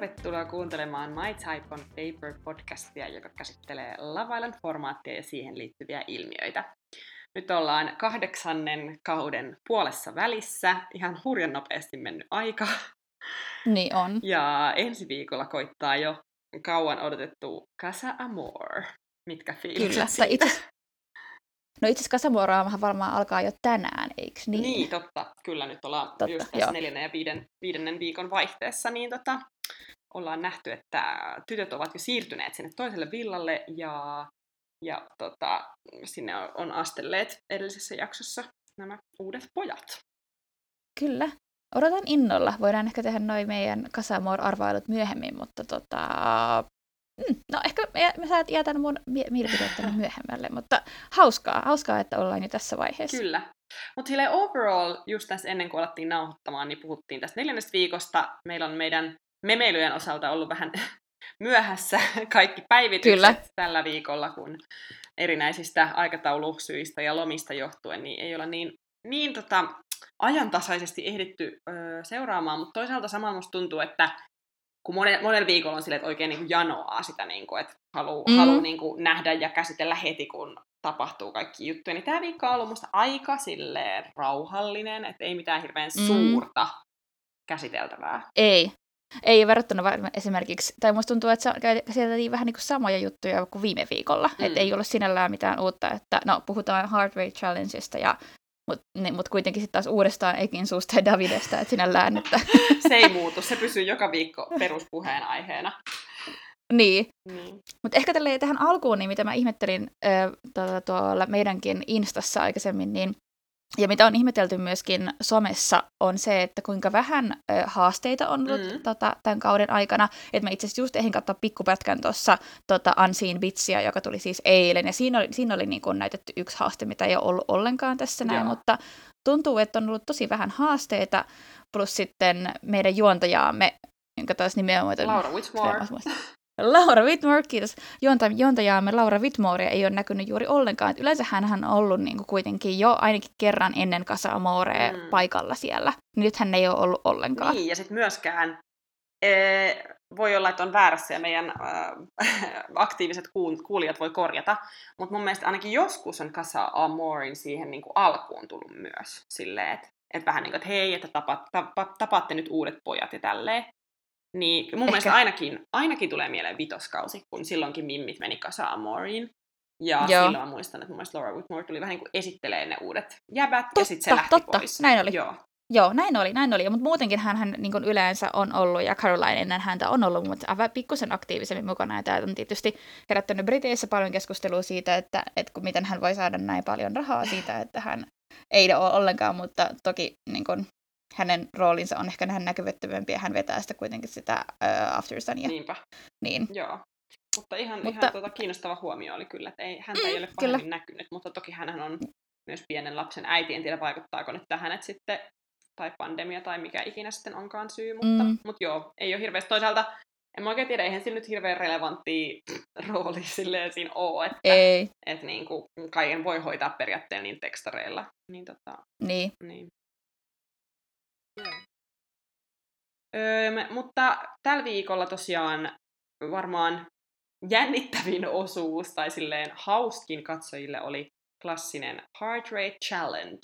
Tervetuloa kuuntelemaan My Type on Paper podcastia, joka käsittelee Love formaattia ja siihen liittyviä ilmiöitä. Nyt ollaan kahdeksannen kauden puolessa välissä, ihan hurjan nopeasti mennyt aika. Niin on. Ja ensi viikolla koittaa jo kauan odotettu Casa Amor. Mitkä fiilikset Kyllä, siitä? itse, No itse asiassa Casamoraahan varmaan alkaa jo tänään, eikö niin? Niin, totta. Kyllä nyt ollaan totta, just tässä neljännen ja viiden, viidennen viikon vaihteessa, niin tota, ollaan nähty, että tytöt ovat jo siirtyneet sinne toiselle villalle ja, ja tota, sinne on, astelleet edellisessä jaksossa nämä uudet pojat. Kyllä. Odotan innolla. Voidaan ehkä tehdä noin meidän Casamor-arvailut myöhemmin, mutta tota, Mm, no ehkä mä sä jätän mun mielipiteettäni myöhemmälle, mutta hauskaa, hauskaa, että ollaan jo tässä vaiheessa. Kyllä. Mutta silleen overall, just tässä ennen kuin alettiin nauhoittamaan, niin puhuttiin tästä neljännestä viikosta. Meillä on meidän memeilyjen osalta ollut vähän myöhässä kaikki päivitykset Kyllä. tällä viikolla, kun erinäisistä aikataulusyistä ja lomista johtuen, niin ei olla niin, niin tota, ajantasaisesti ehditty ö, seuraamaan, mutta toisaalta samalla musta tuntuu, että kun monen, monen viikolla on silleen, että oikein niin kuin janoaa sitä, niin kuin, että haluaa mm. haluu niin kuin nähdä ja käsitellä heti, kun tapahtuu kaikki juttuja. Niin tämä viikko on ollut musta aika silleen rauhallinen, että ei mitään hirveän mm. suurta käsiteltävää. Ei. Ei verrattuna esimerkiksi, tai musta tuntuu, että käsiteltiin vähän niin kuin samoja juttuja kuin viime viikolla. Mm. Että ei ole sinällään mitään uutta, että no puhutaan Heart Rate Challengeista ja mutta niin, mut kuitenkin sitten taas uudestaan Ekin suusta ja Davidesta, että sinällään, että... se ei muutu, se pysyy joka viikko peruspuheen aiheena. Niin. niin. Mutta ehkä tälle tähän alkuun, niin mitä mä ihmettelin äh, tuolla, tuolla meidänkin Instassa aikaisemmin, niin ja mitä on ihmetelty myöskin somessa, on se, että kuinka vähän ö, haasteita on ollut mm. tota, tämän kauden aikana. Että mä itse asiassa just ehdin katsoa pikkupätkän tuossa tota Unseen Bitsia, joka tuli siis eilen. Ja siinä oli, siinä oli niin kun näytetty yksi haaste, mitä ei ole ollut ollenkaan tässä näin. Joo. Mutta tuntuu, että on ollut tosi vähän haasteita. Plus sitten meidän juontajaamme, jonka taas nimeä on... Laura Whitmore. Laura Whitmore, kiitos. Juonta, juontajaamme Laura Whitmore ei ole näkynyt juuri ollenkaan. Yleensä hän on ollut niin kuin kuitenkin jo ainakin kerran ennen Casa Amore mm. paikalla siellä. Nyt hän ei ole ollut ollenkaan. Niin, ja sitten myöskään ee, voi olla, että on väärässä ja meidän äh, aktiiviset kuulijat voi korjata, mutta mun mielestä ainakin joskus on Casa Amorin siihen niin kuin alkuun tullut myös silleen, että et vähän niin kuin, että hei, että tapat, tap, tapaatte nyt uudet pojat ja tälleen. Niin mun Ehkä. mielestä ainakin, ainakin tulee mieleen vitoskausi, kun silloinkin mimmit meni Casa Amoriin. Ja Joo. silloin mä muistan, että mun mielestä Laura Whitmore tuli vähän niin kuin esittelee ne uudet jäbät, totta, ja sitten se lähti totta. pois. näin oli. Joo. Joo, näin oli, näin oli. Mutta muutenkin hän, hän niin kuin yleensä on ollut, ja Caroline ennen häntä on ollut, mutta aivan pikkusen aktiivisemmin mukana. Ja tämä on tietysti herättänyt Briteissä paljon keskustelua siitä, että, että kun miten hän voi saada näin paljon rahaa siitä, että hän ei ole ollenkaan, mutta toki niin kuin, hänen roolinsa on ehkä vähän näkymättömämpi ja hän vetää sitä kuitenkin sitä uh, Aftersunia. Niinpä. Niin. Joo. Mutta ihan, mutta... ihan tuota kiinnostava huomio oli kyllä, että ei, häntä mm, ei ole pahemmin kyllä. näkynyt, mutta toki hän on myös pienen lapsen äiti, en tiedä vaikuttaako nyt tähän, että sitten, tai pandemia tai mikä ikinä sitten onkaan syy, mutta, mm. mutta joo, ei ole hirveästi. Toisaalta en mä oikein tiedä, eihän sillä nyt hirveän relevantti rooli silleen siinä ole, että, ei. että niin kuin kaiken voi hoitaa periaatteella niin tekstareilla. Niin, tota, niin. niin. Öö, mutta tällä viikolla tosiaan varmaan jännittävin osuus tai silleen hauskin katsojille oli klassinen Heart Rate Challenge.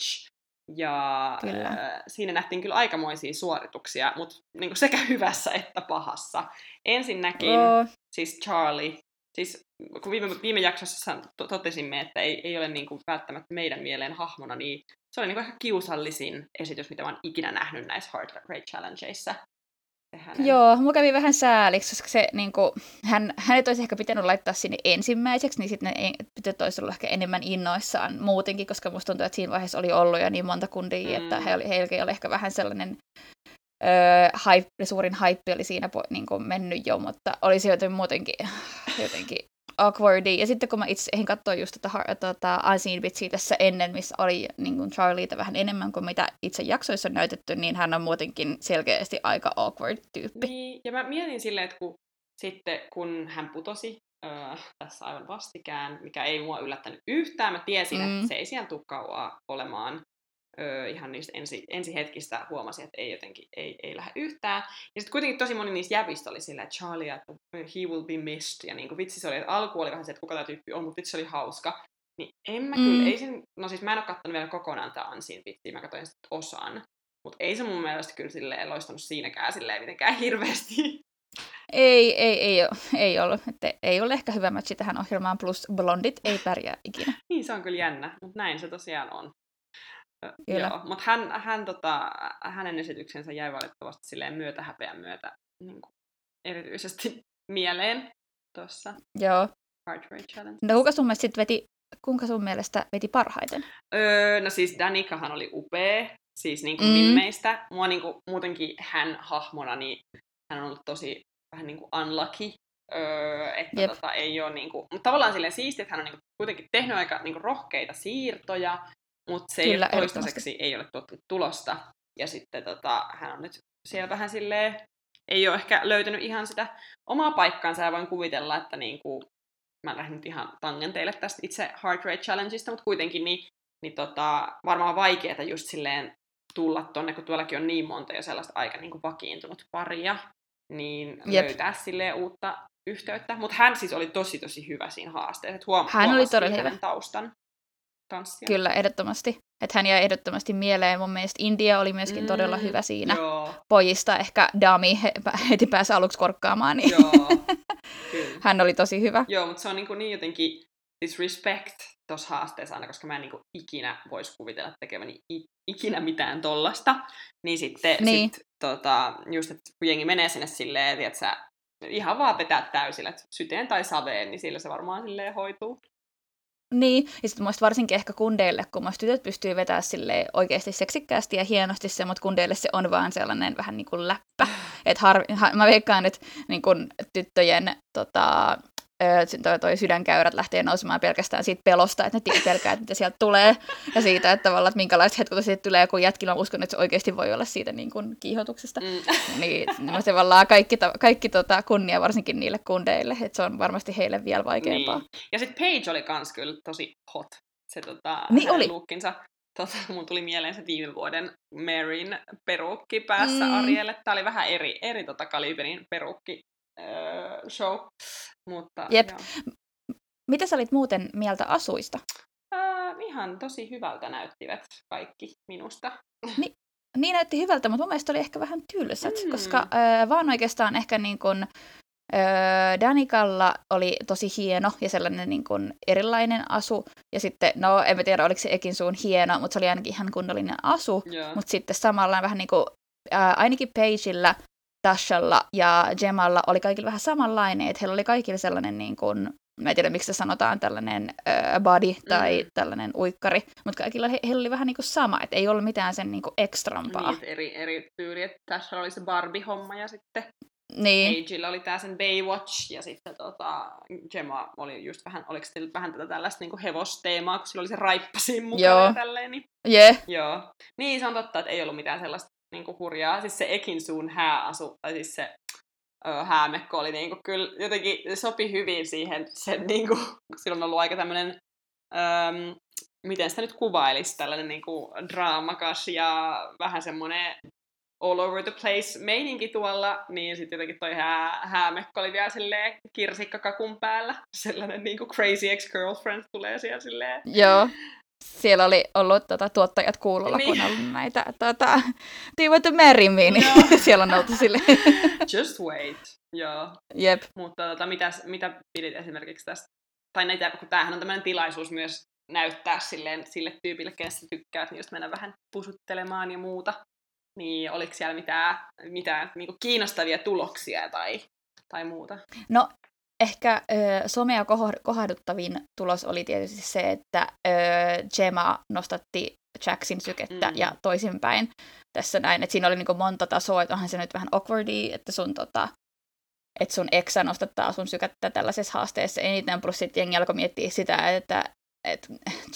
Ja Äh, siinä nähtiin kyllä aikamoisia suorituksia, mutta niin sekä hyvässä että pahassa. Ensinnäkin oh. siis Charlie, siis kun viime, viime jaksossa totesimme, että ei, ei ole niin kuin välttämättä meidän mieleen hahmona, niin se oli niin kuin ehkä kiusallisin esitys, mitä olen ikinä nähnyt näissä Heart Rate Challengeissa. Hänen... Joo, mua kävi vähän sääliksi, koska se, niin kuin, hän, hänet olisi ehkä pitänyt laittaa sinne ensimmäiseksi, niin sitten ne tytöt olisi ollut ehkä enemmän innoissaan muutenkin, koska musta tuntuu, että siinä vaiheessa oli ollut jo niin monta kundia, mm. että he oli, heillä oli ehkä vähän sellainen öö, hype, suurin hype oli siinä niin kuin mennyt jo, mutta olisi jotenkin muutenkin jotenkin awkwardi. Ja sitten kun mä itse ehdin katsoa just tota, tota Unseen Bitsiä tässä ennen, missä oli niin kuin Charlieta vähän enemmän kuin mitä itse jaksoissa on näytetty, niin hän on muutenkin selkeästi aika awkward tyyppi. Niin, ja mä mietin silleen, että kun, sitten kun hän putosi öö, tässä aivan vastikään, mikä ei mua yllättänyt yhtään, mä tiesin, mm. että se ei siellä tule kauaa olemaan öö, ihan niistä ensi, ensi hetkistä huomasi, että ei jotenkin, ei, ei lähde yhtään. Ja sitten kuitenkin tosi moni niistä jävistä oli silleen, että Charlie, että he will be missed. Ja niin kuin vitsi se oli, että alku oli vähän se, että kuka tämä tyyppi on, mutta vitsi se oli hauska. Niin en mä mm. kyllä, ei sen, no siis mä en ole katsonut vielä kokonaan tämä Ansin vitsiä, mä katsoin sitten osan. Mutta ei se mun mielestä kyllä silleen loistanut siinäkään silleen mitenkään hirveästi. Ei, ei, ei, ole, ei ollut. Että ei ole ehkä hyvä matchi tähän ohjelmaan, plus blondit ei pärjää ikinä. niin, se on kyllä jännä, mutta näin se tosiaan on. Kyllä. Joo, mutta hän, hän, tota, hänen esityksensä jäi valitettavasti silleen myötähäpeän myötä niin kuin, erityisesti mieleen tuossa Joo. Heart Rate Challenge. No kuka sun mielestä veti, kuinka sun mielestä veti parhaiten? Öö, no siis Danikahan oli upea, siis niin kuin mm. mimmeistä. Mua niin kuin, muutenkin hän hahmona, niin hän on ollut tosi vähän niin kuin unlucky, öö, että yep. tota, ei ole niin kuin, mutta tavallaan silleen siistiä, että hän on niin kuin, kuitenkin tehnyt aika niin kuin, rohkeita siirtoja, mutta se Kyllä, ei toistaiseksi ei ole tuottu tulosta. Ja sitten tota, hän on nyt siellä vähän silleen, ei ole ehkä löytänyt ihan sitä omaa paikkaansa ja voin kuvitella, että niin kuin, mä lähdin nyt ihan tangenteille tästä itse Heart Rate Challengeista, mutta kuitenkin niin, niin tota, varmaan vaikeaa just silleen tulla tonne, kun tuollakin on niin monta jo sellaista aika niin kuin vakiintunut paria, niin Jep. löytää silleen uutta yhteyttä. Mutta hän siis oli tosi tosi hyvä siinä haasteessa. Huom- hän oli todella hyvä. taustan tanssia. Kyllä, ehdottomasti. Että hän jäi ehdottomasti mieleen. Mun mielestä India oli myöskin mm, todella hyvä siinä. Joo. Pojista ehkä Dami heti pääsi aluksi korkkaamaan. Niin joo, kyllä. hän oli tosi hyvä. Joo, mutta se on niin, kuin niin jotenkin siis respect tuossa haasteessa aina, koska mä en niin kuin ikinä voisi kuvitella tekeväni ikinä mitään tollasta. Niin sitten niin. Sit, tota, just, että kun jengi menee sinne silleen, että sä ihan vaan vetää täysillä, että syteen tai saveen, niin sillä se varmaan silleen hoituu. Niin, ja sitten muista varsinkin ehkä kundeille, kun muista tytöt pystyy vetämään sille oikeasti seksikkäästi ja hienosti se, mutta kundeille se on vaan sellainen vähän niin kuin läppä. Et har, har, mä veikkaan, että niin kuin tyttöjen tota, toi, toi sydänkäyrät lähtee nousemaan pelkästään siitä pelosta, että ne pelkää, että mitä sieltä tulee, ja siitä, että tavallaan, että minkälaiset hetket siitä tulee, kun jätkillä on uskon, että se oikeasti voi olla siitä niin kuin, kiihotuksesta. Mm. Niin tavallaan kaikki, kaikki tota, kunnia varsinkin niille kundeille, että se on varmasti heille vielä vaikeampaa. Niin. Ja sitten Paige oli kans kyllä tosi hot, se tota, niin oli. luukkinsa. Tota, mun tuli mieleen se viime vuoden Maryn perukki päässä mm. Arielle. Tämä oli vähän eri, eri tota kaliberin perukki öö, show. Mutta, Jep. Joo. Mitä sä olit muuten mieltä asuista? Äh, ihan tosi hyvältä näyttivät kaikki minusta. Ni, niin näytti hyvältä, mutta mun mielestä oli ehkä vähän tylsät, mm. koska äh, vaan oikeastaan ehkä niin kuin, äh, Danikalla oli tosi hieno ja sellainen niin kuin erilainen asu. Ja sitten, no en tiedä oliko se Ekin suun hieno, mutta se oli ainakin ihan kunnollinen asu. Yeah. Mutta sitten samalla vähän niin kuin, äh, ainakin Pageillä Dashalla ja Gemalla oli kaikilla vähän samanlainen, että heillä oli kaikilla sellainen niin kuin, mä en tiedä miksi se sanotaan tällainen uh, body tai mm. tällainen uikkari, mutta kaikilla he, heillä oli vähän niin kuin sama, että ei ollut mitään sen niin kuin ekstrampaa. Niin, eri, eri tyyli, että tässä oli se Barbie-homma ja sitten niin. Ageilla oli tää sen Baywatch ja sitten tota, Gemma oli just vähän, oliko sillä vähän tätä tällaista niinku hevosteemaa, kun sillä oli se raippasin mukana Joo. ja tälleen. Niin... Yeah. Joo. Niin, se on totta, että ei ollut mitään sellaista niinku hurjaa. Siis se Ekinsuun hääasu, tai siis se ö, häämekko oli niinku kyllä jotenkin sopi hyvin siihen, sen niinku, silloin on ollut aika tämmöinen, miten sitä nyt kuvailisi, tällainen niinku draamakas ja vähän semmoinen all over the place meininki tuolla, niin sitten jotenkin toi hää, häämekko oli vielä silleen kirsikkakakun päällä. Sellainen niinku crazy ex-girlfriend tulee siellä silleen. Joo siellä oli ollut tota, tuottajat kuulolla, niin. kun on ollut näitä, tota, do you want to marry me? Niin no. siellä on oltu sille. Just wait, joo. Jep. Mutta tota, mitä, mitä pidit esimerkiksi tästä? Tai näitä, kun tämähän on tämmöinen tilaisuus myös näyttää silleen, sille tyypille, kenestä tykkäät, niin just mennä vähän pusuttelemaan ja muuta. Niin oliko siellä mitään, mitään niin kiinnostavia tuloksia tai, tai muuta? No Ehkä ö, somea kohduttavin tulos oli tietysti se, että ö, Gemma nostatti Jacksin sykettä mm. ja toisinpäin tässä näin. Että siinä oli niinku monta tasoa, että onhan se nyt vähän awkwardi, että sun, tota, että sun eksä nostattaa sun sykettä tällaisessa haasteessa eniten, plus sitten jengi alkoi miettiä sitä, että et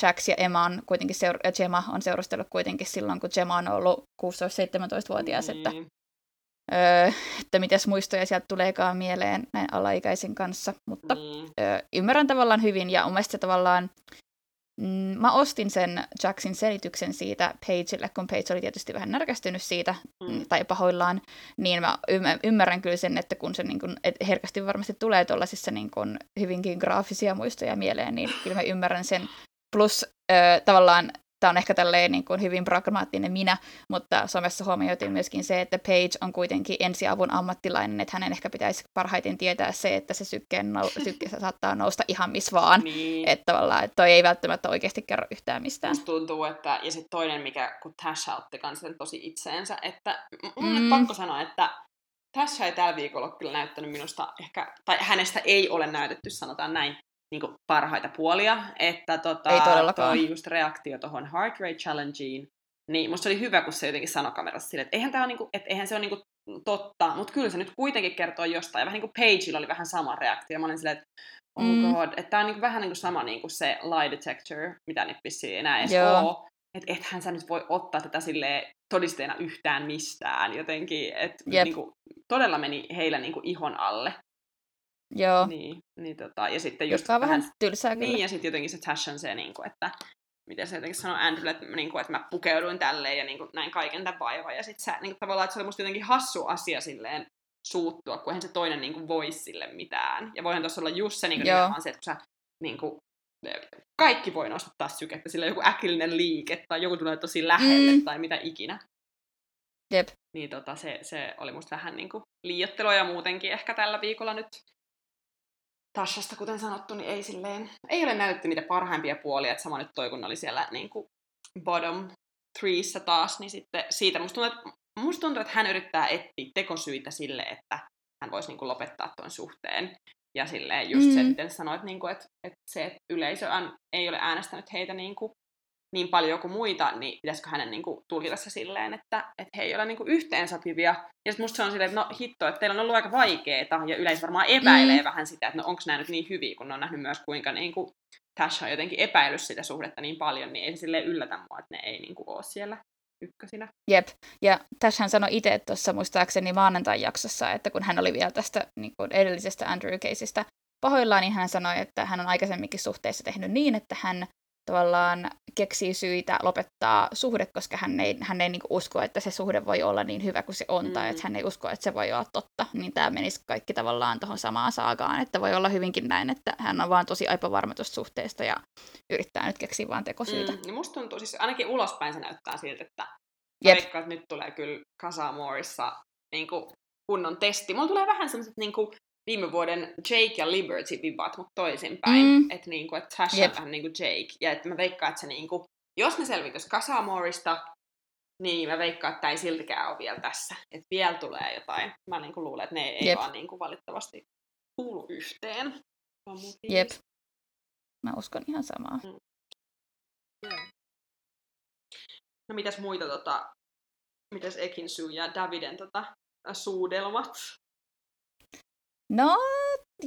Jax ja Emma on kuitenkin seur- Gemma on seurustellut kuitenkin silloin, kun Gemma on ollut 16-17-vuotias, mm. että öö, että mitäs muistoja sieltä tuleekaan mieleen näin alaikäisen kanssa, mutta mm. öö, ymmärrän tavallaan hyvin ja mun mielestä se tavallaan mm, mä ostin sen Jacksin selityksen siitä Pageille, kun Page oli tietysti vähän närkästynyt siitä mm. tai pahoillaan, niin mä ymmärrän kyllä sen, että kun se niin kun, et herkästi varmasti tulee tuollaisissa niin kun, hyvinkin graafisia muistoja mieleen, niin kyllä mä ymmärrän sen. Plus ö, tavallaan tämä on ehkä tälleen niin kuin hyvin pragmaattinen minä, mutta somessa huomioitiin myöskin se, että Page on kuitenkin ensiavun ammattilainen, että hänen ehkä pitäisi parhaiten tietää se, että se sykkeen nou- sykkeessä saattaa nousta ihan missä vaan. Niin. Että tavallaan, että toi ei välttämättä oikeasti kerro yhtään mistään. Musta tuntuu, että, ja sitten toinen, mikä kun Tasha otti kanssa tosi itseensä, että mun mm. pakko sanoa, että Tasha ei tällä viikolla kyllä näyttänyt minusta ehkä, tai hänestä ei ole näytetty, sanotaan näin, niin kuin parhaita puolia, että tota, Ei todellakaan. toi just reaktio tuohon Heart Rate Challengeen, niin musta oli hyvä, kun se jotenkin sanoi kamerassa sille, että eihän, tää niinku, että eihän se ole niinku totta, mutta kyllä se nyt kuitenkin kertoo jostain. Ja vähän niin kuin Pageilla oli vähän sama reaktio. Mä olin silleen, että oh mm. god, että tää on niinku vähän niin kuin sama niin kuin se lie detector, mitä nyt vissiin enää edes ole. Että ethän sä nyt voi ottaa tätä silleen todisteena yhtään mistään jotenkin. Että yep. niinku, todella meni heillä niinku ihon alle. Joo. Niin, niin tota, ja sitten just Joka vähän tylsää kyllä. Niin, ja sitten jotenkin se Tashan se, niin kuin, että miten se jotenkin sanoo Andrewlle, että, niin kuin, että mä pukeuduin tälleen ja niin kuin, näin kaiken tämän vaivan. Ja sitten niin kuin, tavallaan, että se oli musta jotenkin hassu asia silleen suuttua, kun eihän se toinen niin kuin, voi sille mitään. Ja voihan tuossa olla just se, niin kuin, se, että kun sä niin kuin, kaikki voi nostattaa sykettä, sillä joku äkillinen liike tai joku tulee tosi lähelle mm. tai mitä ikinä. Jep. Niin tota, se, se oli musta vähän niin kuin liiottelua ja muutenkin ehkä tällä viikolla nyt Tashasta, kuten sanottu, niin ei silleen, ei ole näytetty niitä parhaimpia puolia, että sama nyt toi, kun oli siellä niin kuin bottom threeissä taas, niin sitten siitä musta tuntuu, että, musta tuntuu, että hän yrittää etsiä tekosyitä sille, että hän voisi niin kuin lopettaa tuon suhteen. Ja silleen just mm. se, miten sanoit, niin kuin, että, että se, että yleisö ei ole äänestänyt heitä niin kuin niin paljon kuin muita, niin pitäisikö hänen niin kuin, tulkita se silleen, että, että he ei ole niin kuin, yhteensopivia. Ja sitten musta se on silleen, että no hitto, että teillä on ollut aika vaikeeta, ja yleisö varmaan epäilee mm. vähän sitä, että no onko nämä nyt niin hyviä, kun ne on nähnyt myös kuinka niin kuin, Tash on jotenkin epäillyt sitä suhdetta niin paljon, niin ei se silleen yllätä mua, että ne ei niin kuin, ole siellä ykkösinä. Jep, ja tässä hän sanoi itse tuossa muistaakseni maanantain jaksossa, että kun hän oli vielä tästä niin kuin edellisestä Andrew Caseista pahoillaan, niin hän sanoi, että hän on aikaisemminkin suhteessa tehnyt niin, että hän tavallaan keksii syitä lopettaa suhde, koska hän ei, hän ei niin usko, että se suhde voi olla niin hyvä kuin se on, mm. tai että hän ei usko, että se voi olla totta. Niin tämä menisi kaikki tavallaan tuohon samaan saagaan, että voi olla hyvinkin näin, että hän on vaan tosi aipavarma tuosta suhteesta ja yrittää nyt keksiä vaan tekosyitä. Mm. Ja musta tuntuu, siis ainakin ulospäin se näyttää siltä, että Jep. että nyt tulee kyllä Casa Moorissa niin kunnon testi. Mulla tulee vähän sellaiset niin kuin, viime vuoden Jake ja Liberty vivat, mutta toisinpäin. Mm. Että niinku, et Tasha yep. vähän niin kuin Jake. Ja että mä veikkaan, että se niinku, jos ne selvitäisi Casamorista, niin mä veikkaan, että ei siltikään ole vielä tässä. Että vielä tulee jotain. Mä niinku luulen, että ne ei yep. vaan niinku valitettavasti kuulu yhteen. Jep. Mä uskon ihan samaa. Mm. No mitäs muita, tota, mitäs Ekinsu ja Daviden tota, suudelmat? No,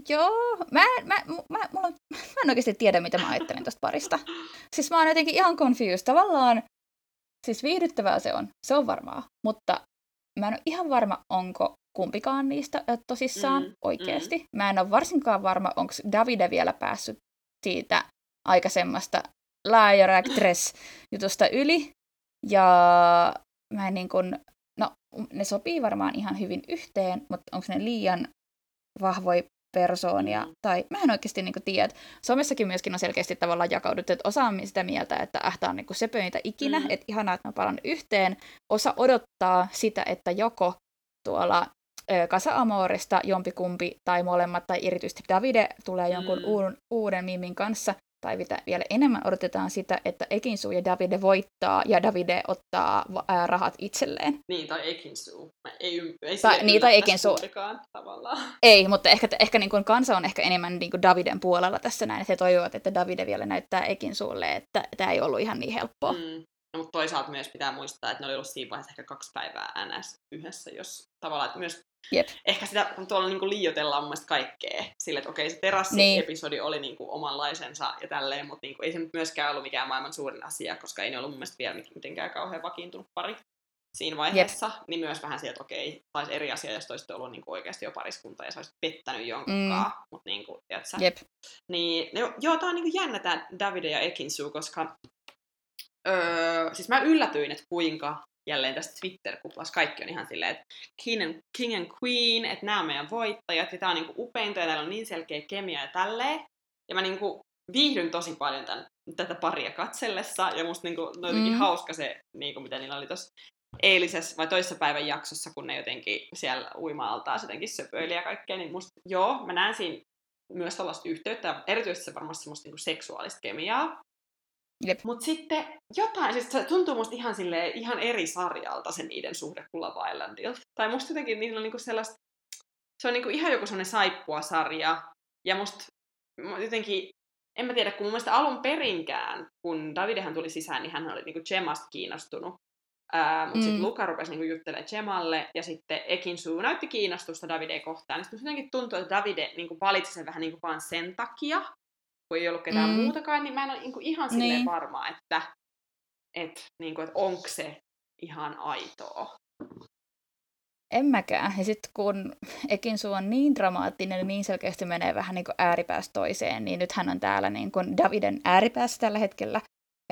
joo. Mä, mä, mä, mulla, mä en oikeasti tiedä, mitä mä ajattelen tästä parista. Siis mä oon jotenkin ihan confused. Tavallaan, siis viihdyttävää se on. Se on varmaa. Mutta mä en ole ihan varma, onko kumpikaan niistä tosissaan mm, oikeasti. Mm. Mä en ole varsinkaan varma, onko Davide vielä päässyt siitä aikaisemmasta Liar Actress-jutusta yli. Ja mä en niin kun, no ne sopii varmaan ihan hyvin yhteen, mutta onko ne liian vahvoja persoonia, tai mä en oikeasti niin kuin, tiedä. Somessakin myöskin on selkeästi tavallaan jakauduttu, että osa on sitä mieltä, että ähtä on niin kuin sepöitä ikinä, mm. että ihanaa, että mä palan yhteen. Osa odottaa sitä, että joko tuolla Kasa Amorista jompikumpi tai molemmat, tai erityisesti Davide tulee jonkun mm. uuden, uuden mimin kanssa, tai mitä vielä enemmän odotetaan sitä, että Ekinsu ja Davide voittaa ja Davide ottaa ää, rahat itselleen. Niin, tai Ekinsu. Ei, ei tai, niin, tai Ekinsu. tavallaan. Ei, mutta ehkä, ehkä niin kuin kansa on ehkä enemmän niin kuin Daviden puolella tässä näin, että he toivovat, että Davide vielä näyttää Ekinsulle, että tämä ei ollut ihan niin helppoa. Mm. No, mutta toisaalta myös pitää muistaa, että ne oli ollut siinä vaiheessa ehkä kaksi päivää NS yhdessä, jos tavallaan, että myös Jep. ehkä sitä tuolla niinku liioitellaan mun kaikkea. Sille, että okei, se terassi-episodi niin. oli niinku omanlaisensa ja tälleen, mutta niinku, ei se nyt myöskään ollut mikään maailman suurin asia, koska ei ne ollut mun mielestä vielä mitenkään kauhean vakiintunut pari. siinä vaiheessa, Jep. niin myös vähän sieltä, okei, taisi eri asia, jos olisitte ollut niin kuin oikeasti jo pariskunta ja sä olisit pettänyt jonkunkaan, mm. mutta niin kuin, tiedätkö, Jep. Niin, no, joo, tää on niin kuin jännä tää Davide ja Ekinsu, koska öö, siis mä yllätyin, että kuinka jälleen tästä Twitter-kuplassa kaikki on ihan silleen, että King and, King and Queen, että nämä on meidän voittajat, ja tää on niinku upeinta, ja täällä on niin selkeä kemia ja tälleen. Ja mä niinku viihdyn tosi paljon tämän, tätä paria katsellessa, ja musta niinku, no jotenkin mm. hauska se, niinku, mitä niillä oli tuossa eilisessä vai toisessa päivän jaksossa, kun ne jotenkin siellä uima-altaa jotenkin söpöili ja kaikkea, niin musta, joo, mä näen siinä myös tällaista yhteyttä, erityisesti se varmasti semmoista niinku seksuaalista kemiaa. Mutta sitten jotain, siis se tuntuu musta ihan, silleen, ihan eri sarjalta se niiden suhde kuin Love Islandilta. Tai musta jotenkin niillä on niinku sellaista, se on niinku ihan joku sellainen saippua-sarja, ja musta jotenkin en mä tiedä, kun mun mielestä alun perinkään, kun Davidehan tuli sisään, niin hän oli niinku Gemasta kiinnostunut. Ää, mutta mm. sitten Luka rupesi niinku juttelemaan Gemalle, ja sitten Ekin Suu näytti kiinnostusta Davide kohtaan. Niin sitten jotenkin tuntuu, että Davide niinku valitsi sen vähän niinku vaan sen takia, kun ei ollut ketään mm. muutakaan, niin mä en ole niinku ihan silleen niin. varma, että et, niinku, et onko se ihan aitoa. En mäkään. Ja sitten kun Ekinsu on niin dramaattinen ja niin selkeästi menee vähän niin kuin ääripäästä toiseen, niin nyt hän on täällä niin kuin Daviden ääripäässä tällä hetkellä.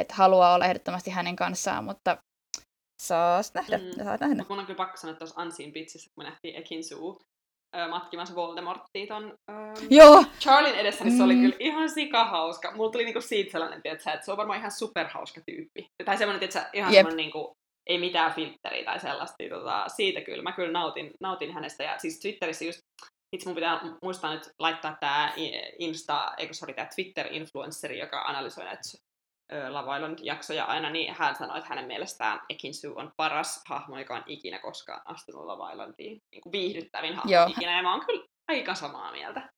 Että haluaa olla ehdottomasti hänen kanssaan, mutta saas nähdä. Mm. Saat nähdä. Mun on kyllä pakko sanoa, että tuossa Unseen Bitsissä, kun me nähtiin Ekinsu matkimassa Voldemorttia ton ähm, Joo. Charlin edessä, niin se mm. oli kyllä ihan sikahauska. Mulla tuli niinku siitä sellainen, tietsä, että se on varmaan ihan superhauska tyyppi. Tai semmoinen, tietsä, ihan Jep. semmoinen niinku, ei mitään filtteriä tai sellaista. Tota, siitä kyllä, mä kyllä nautin, nautin hänestä. Ja siis Twitterissä just, itse mun pitää muistaa nyt laittaa tämä Insta, eikö sori, tämä Twitter-influenceri, joka analysoi näitä Love Island-jaksoja aina, niin hän sanoi, että hänen mielestään Ekinsu on paras hahmo, joka on ikinä koskaan astunut Love Islandiin. Niin kuin viihdyttävin hahmo Joo. ikinä, ja mä oon kyllä aika samaa mieltä.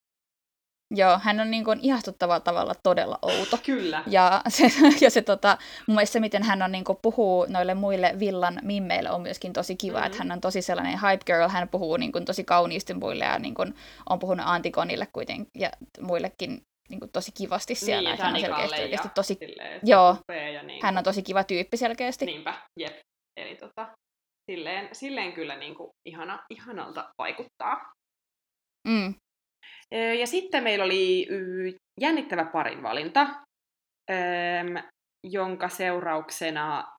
Joo, hän on niin kuin ihastuttavalla tavalla todella outo. Kyllä. Ja se, ja se tota, mun mielestä se, miten hän on niin kuin, puhuu noille muille villan mimmeille on myöskin tosi kiva, mm-hmm. että hän on tosi sellainen hype girl, hän puhuu niin kuin, tosi kauniisti muille ja niin kuin, on puhunut Antikonille kuitenkin ja muillekin niin kuin, tosi kivasti siellä. Niin, hän on selkeästi oikeasti tosi... Silleen, joo, ja niin hän on tosi kiva tyyppi selkeästi. Niinpä, jep. Eli tota, silleen, silleen kyllä niin kuin, ihana, ihanalta vaikuttaa. Mm. Ja sitten meillä oli jännittävä parinvalinta, jonka seurauksena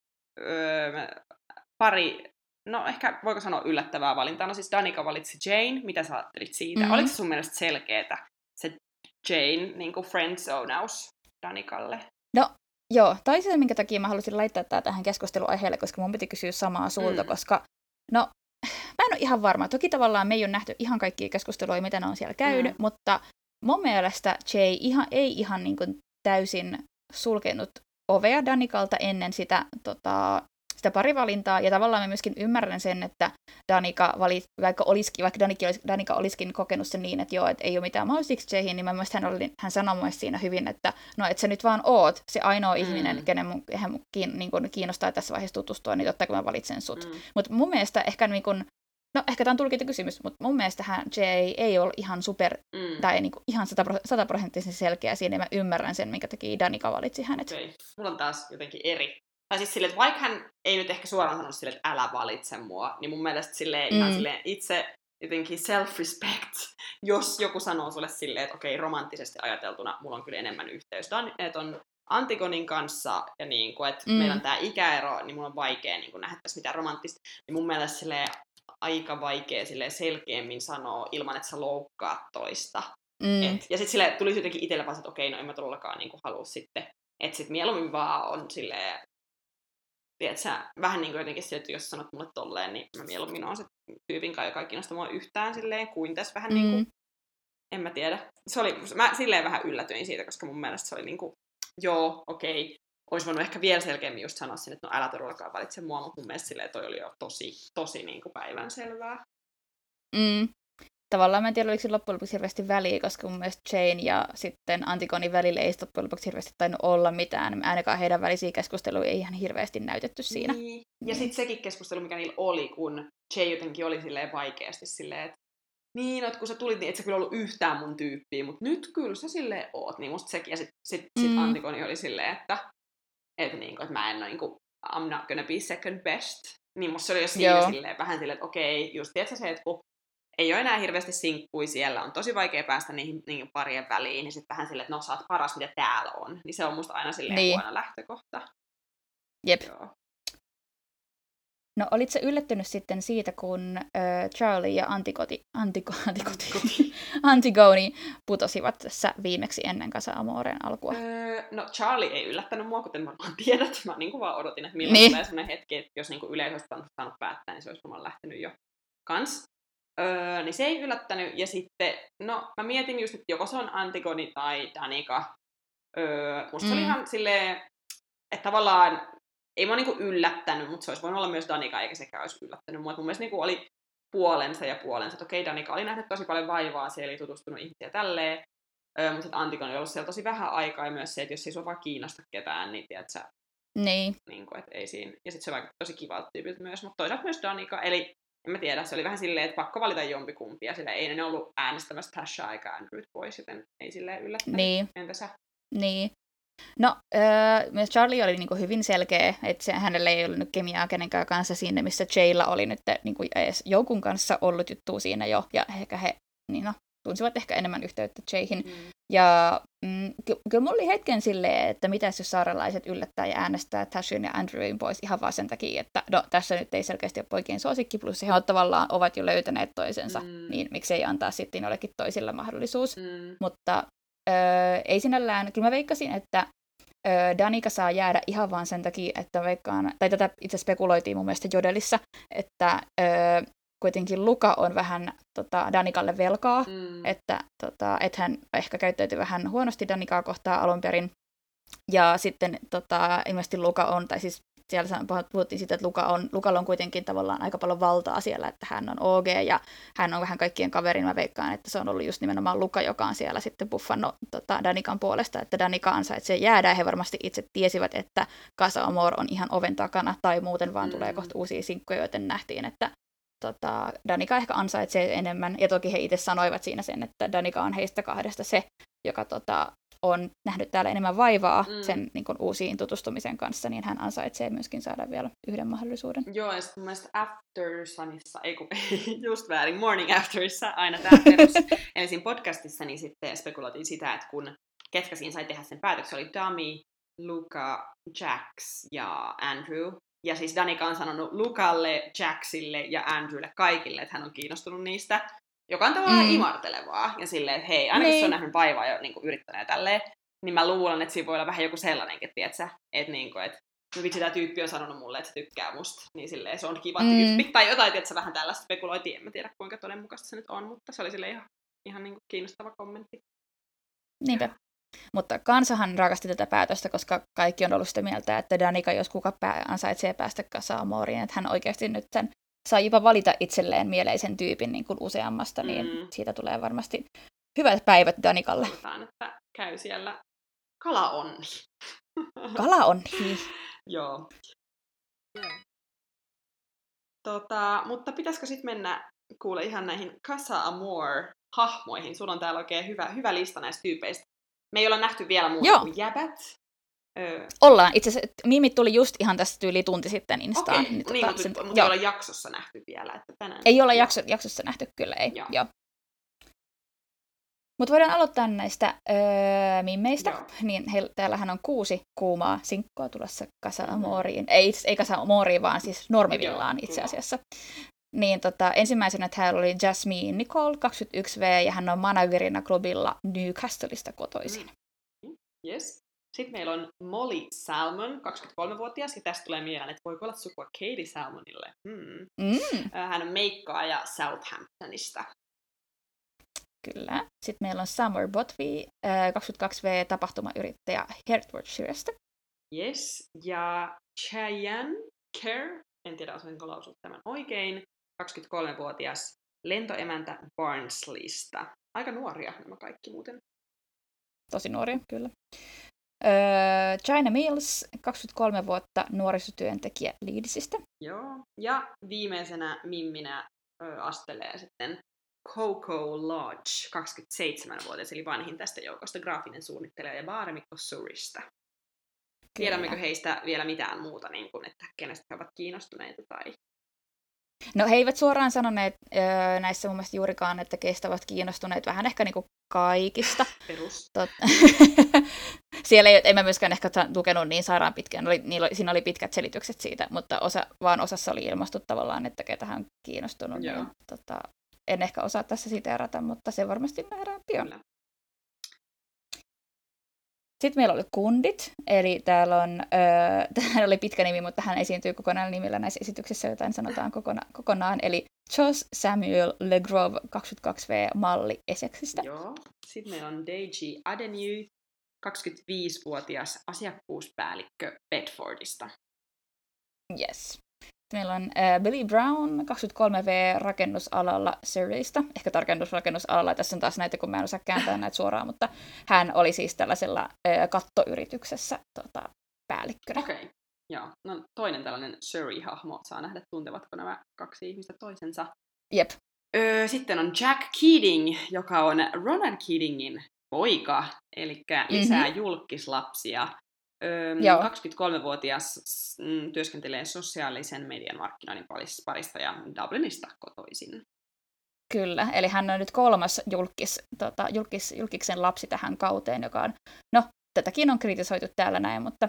pari, no ehkä voiko sanoa yllättävää valintaa. No siis Danika valitsi Jane, mitä sä ajattelit siitä? Mm-hmm. Oliko se sun mielestä selkeetä se Jane niin kuin friendzonaus Danikalle? No joo, tai se minkä takia mä halusin laittaa tämä tähän keskusteluaiheelle, koska mun piti kysyä samaa sulta, mm. koska no mä en ole ihan varma. Toki tavallaan me ei ole nähty ihan kaikkia keskusteluja, mitä ne on siellä käynyt, mm. mutta mun mielestä Jay ihan, ei ihan niin kuin täysin sulkenut ovea Danikalta ennen sitä tota, sitä parivalintaa, ja tavallaan mä myöskin ymmärrän sen, että Danika valit, vaikka, olisikin, vaikka Danika, olisi, Danika olisikin kokenut sen niin, että joo, että ei ole mitään mahdollisuuksia Jayhin, niin mä mielestä hän, oli, hän sanoi myös siinä hyvin, että no, että sä nyt vaan oot se ainoa mm. ihminen, kenen mun, hän kiin, niin kuin, kiinnostaa tässä vaiheessa tutustua, niin totta kai mä valitsen sut. Mm. Mutta mun mielestä ehkä niin kuin, No ehkä tämä on tulkittu kysymys, mutta mun mielestä hän Jay ei ole ihan super, mm. tai niinku ihan sataprosenttisen selkeä siinä, ja mä ymmärrän sen, minkä takia Danika valitsi hänet. Okay. Mulla on taas jotenkin eri tai siis silleen, että vaikka hän ei nyt ehkä suoraan sano silleen, että älä valitse mua, niin mun mielestä silleen, mm. ihan silleen itse jotenkin self-respect, jos joku sanoo sulle silleen, että okei, okay, romanttisesti ajateltuna mulla on kyllä enemmän yhteys, että on Antigonin kanssa ja niin kuin, että mm. meillä on tämä ikäero, niin mulla on vaikea niin kuin, nähdä tässä mitään romanttista, niin mun mielestä silleen, aika vaikea silleen, selkeämmin sanoa ilman, että sä loukkaat toista. Mm. Et, ja sitten sille tuli jotenkin itselle vaan, että okei, no en mä todellakaan niin halua sitten, että sitten mieluummin vaan on silleen tiedätkö, vähän niin kuin jotenkin se, että jos sanot mulle tolleen, niin mä mieluummin oon se tyypin kanssa, joka ei kiinnosta mua yhtään silleen, kuin tässä vähän mm. niin kuin, en mä tiedä. Se oli, mä silleen vähän yllätyin siitä, koska mun mielestä se oli niin kuin, joo, okei, okay. olisi voinut ehkä vielä selkeämmin just sanoa sinne, että no älä todellakaan valitse mua, mutta mun mielestä silleen toi oli jo tosi, tosi niin kuin päivänselvää. Mm tavallaan mä en tiedä, oliko se loppujen lopuksi hirveästi väliä, koska mun mielestä Jane ja sitten Antigonin välillä ei loppujen lopuksi hirveästi tainnut olla mitään. Ainakaan heidän välisiä keskusteluja ei ihan hirveästi näytetty siinä. Niin. Ja sitten sekin keskustelu, mikä niillä oli, kun Jay jotenkin oli silleen vaikeasti silleen, että niin, että kun sä tulit, niin et sä kyllä ollut yhtään mun tyyppiä, mutta nyt kyllä sä silleen oot. Niin musta sekin. Ja sitten sit, sit mm. Antigoni oli silleen, että, että, niinku, että mä en ole, niinku, I'm not gonna be second best. Niin musta se oli jo siinä silleen, vähän silleen, että okei, just tiedätkö se, että kun ei ole enää hirveästi sinkkui siellä, on tosi vaikea päästä niihin, niihin parien väliin, niin sitten vähän silleen, että no sä oot paras, mitä täällä on. Niin se on musta aina silleen niin. huono lähtökohta. Jep. Joo. No olit se yllättynyt sitten siitä, kun äh, Charlie ja Antikoti, Antiko, Antikoti, Antigoni putosivat tässä viimeksi ennen Casa Amoren alkua? Öö, no Charlie ei yllättänyt mua, kuten varmaan tiedät. Mä niin kuin vaan odotin, että milloin niin. tulee sellainen hetki, että jos niin kuin yleisö olisi saanut päättää, niin se olisi varmaan lähtenyt jo kans. Öö, niin se ei yllättänyt. Ja sitten, no mä mietin just, että joko se on Antigoni tai Danika. Öö, musta mm. se oli mm. ihan silleen, että tavallaan ei mua niinku yllättänyt, mutta se olisi voinut olla myös Danika, eikä sekään olisi yllättänyt mua. Mun mielestä niinku oli puolensa ja puolensa. Että okei, Danika oli nähnyt tosi paljon vaivaa, siellä oli tutustunut ihmisiä tälleen. Öö, mutta Antikon oli ollut siellä tosi vähän aikaa ja myös se, että jos ei sua vaan kiinnosta ketään, niin tiedät sä, niin. niin kuin, että ei siinä. Ja sitten se vaikutti tosi kivalta tyypiltä myös, mutta toisaalta myös Danika. Eli en mä tiedä, se oli vähän silleen, että pakko valita jompikumpi, ja sillä ei ne ollut äänestämässä Tasha aika Andrew pois, joten ei silleen yllättänyt. Niin. Entä sä? Niin. No, öö, myös Charlie oli niinku hyvin selkeä, että se, hänellä ei ollut nyt kemiaa kenenkään kanssa siinä, missä Jaylla oli nyt niinku edes joukun kanssa ollut juttu siinä jo, ja ehkä he niin no, tunsivat ehkä enemmän yhteyttä Jayhin. Mm. Ja mm, ky- kyllä mulla oli hetken silleen, että mitä jos saaralaiset yllättää ja äänestää Tashin ja Andrewin pois ihan vaan sen takia, että no tässä nyt ei selkeästi ole poikien suosikki, plus he tavallaan ovat jo löytäneet toisensa, mm. niin miksei antaa sitten jollekin toisilla mahdollisuus. Mm. Mutta öö, ei sinällään, kyllä mä veikkasin, että Danika saa jäädä ihan vaan sen takia, että veikkaan, tai tätä itse spekuloitiin mun mielestä Jodelissa, että öö, kuitenkin Luka on vähän tota, Danikalle velkaa, mm. että tota, et hän ehkä käyttäytyi vähän huonosti Danikaa kohtaan alun perin. Ja sitten tota, ilmeisesti Luka on, tai siis siellä puhuttiin siitä, että Luka on, Lukalla on kuitenkin tavallaan aika paljon valtaa siellä, että hän on OG ja hän on vähän kaikkien kaverin. Mä veikkaan, että se on ollut just nimenomaan Luka, joka on siellä sitten buffannut tota, Danikan puolesta, että Danika ansaitsee jäädä. Ja he varmasti itse tiesivät, että Casa Amor on ihan oven takana tai muuten vaan mm. tulee kohta uusia sinkkuja, joten nähtiin, että tota, Danika ehkä ansaitsee enemmän. Ja toki he itse sanoivat siinä sen, että Danika on heistä kahdesta se, joka tota, on nähnyt täällä enemmän vaivaa mm. sen niin kuin, uusiin tutustumisen kanssa, niin hän ansaitsee myöskin saada vielä yhden mahdollisuuden. Joo, ja sitten mun mielestä After Sunissa, ei kun just väärin, Morning Afterissa aina tämä Eli siinä podcastissa niin sitten spekuloitiin sitä, että kun ketkä siinä sai tehdä sen päätöksen, oli Dami, Luca, Jax ja Andrew. Ja siis Danika on sanonut Lukalle, Jacksille ja Andrewlle kaikille, että hän on kiinnostunut niistä. Joka on tavallaan mm. imartelevaa. Ja silleen, että hei, aina niin. se on nähnyt vaivaa ja niin yrittänyt tälleen, niin mä luulen, että siinä voi olla vähän joku sellainenkin, tietsä, että niin kuin, että no vitsi, tämä tyyppi on sanonut mulle, että se tykkää musta, niin silleen se on kiva mm. tyyppi. Tai jotain, tietsä, vähän tällaista spekuloitiin, en mä tiedä kuinka todenmukaista se nyt on, mutta se oli sille ihan, ihan niin kuin kiinnostava kommentti. Niinpä. Mutta kansahan rakasti tätä päätöstä, koska kaikki on ollut sitä mieltä, että Danika, jos kuka pää, ansaitsee päästä Kasaamoriin, että hän oikeasti nyt sen saa jopa valita itselleen mieleisen tyypin niin kuin useammasta, niin mm. siitä tulee varmasti hyvät päivät Danikalle. Sanotaan, että käy siellä kala onni. Kala onni. Joo. Tota, mutta pitäisikö sitten mennä kuule ihan näihin Casa Amor-hahmoihin? Sulla on täällä oikein hyvä, hyvä lista näistä tyypeistä. Me ei olla nähty vielä muuta Joo. kuin jäbät. Öö. Ollaan. Itse asiassa mimit tuli just ihan tästä yli tunti sitten Instaan. Okei, niin, niin, tota, sen, mutta ei olla jaksossa nähty vielä. Että tänään... Ei olla jakso, jaksossa nähty, kyllä ei. Joo. Joo. Mutta voidaan aloittaa näistä öö, mimmeistä. Joo. Niin he, täällähän on kuusi kuumaa sinkkoa tulossa Casa Amoriin. Mm-hmm. Ei, ei Casa Amoriin, vaan siis Normivillaan itse asiassa. Niin tota, ensimmäisenä täällä oli Jasmine Nicole, 21V, ja hän on managerina klubilla Newcastleista kotoisin. Mm. Yes. Sitten meillä on Molly Salmon, 23-vuotias, ja tästä tulee mieleen, että voiko olla sukua Katie Salmonille. Hmm. Mm. Hän on meikkaaja Southamptonista. Kyllä. Sitten meillä on Summer Botvi, 22V, tapahtumayrittäjä Hertfordshirestä. Yes. Ja Cheyenne Kerr, en tiedä osaanko lausua tämän oikein, 23-vuotias lentoemäntä Barnsleysta. Aika nuoria nämä kaikki muuten. Tosi nuoria, kyllä. Öö, China Mills, 23 vuotta nuorisotyöntekijä Leedsistä. Joo, ja viimeisenä Mimminä ö, astelee sitten Coco Lodge, 27-vuotias, eli vanhin tästä joukosta, graafinen suunnittelija ja baarimikko Surista. Tiedämmekö heistä vielä mitään muuta, niin kuin, että kenestä he ovat kiinnostuneita? Tai... No he eivät suoraan sanoneet öö, näissä mun mielestä juurikaan, että keistä ovat kiinnostuneet vähän ehkä niinku kaikista. Perus. Tot... Siellä ei, en mä myöskään ehkä lukenut niin sairaan pitkään, oli, niillä siinä oli pitkät selitykset siitä, mutta osa, vaan osassa oli ilmastu tavallaan, että ketä hän on kiinnostunut. Joo. Ja, tota, en ehkä osaa tässä siteerata, mutta se varmasti nähdään pian. Kyllä. Sitten meillä oli kundit, eli täällä on, öö, tähän oli pitkä nimi, mutta hän esiintyy kokonaan nimillä näissä esityksissä, jotain sanotaan kokona- kokonaan, eli Jos Samuel Legrove 22V-malli Essexistä. Joo. Sitten meillä on Deji Adenyu, 25-vuotias asiakkuuspäällikkö Bedfordista. Yes. Meillä on äh, Billy Brown, 23V rakennusalalla Surreysta, ehkä tarkennus rakennusalalla, tässä on taas näitä, kun mä en osaa kääntää näitä suoraan, mutta hän oli siis tällaisella äh, kattoyrityksessä tota, päällikkönä. Okei, okay. joo. No toinen tällainen Surrey-hahmo, saa nähdä tuntevatko nämä kaksi ihmistä toisensa. Jep. Öö, sitten on Jack Keating, joka on Ronan Keatingin poika, eli lisää mm-hmm. julkislapsia. Öö, 23-vuotias mm, työskentelee sosiaalisen median markkinoinnin parista ja Dublinista kotoisin. Kyllä, eli hän on nyt kolmas julkis, tota, julkis, julkiksen lapsi tähän kauteen, joka on, no, tätäkin on kritisoitu täällä näin, mutta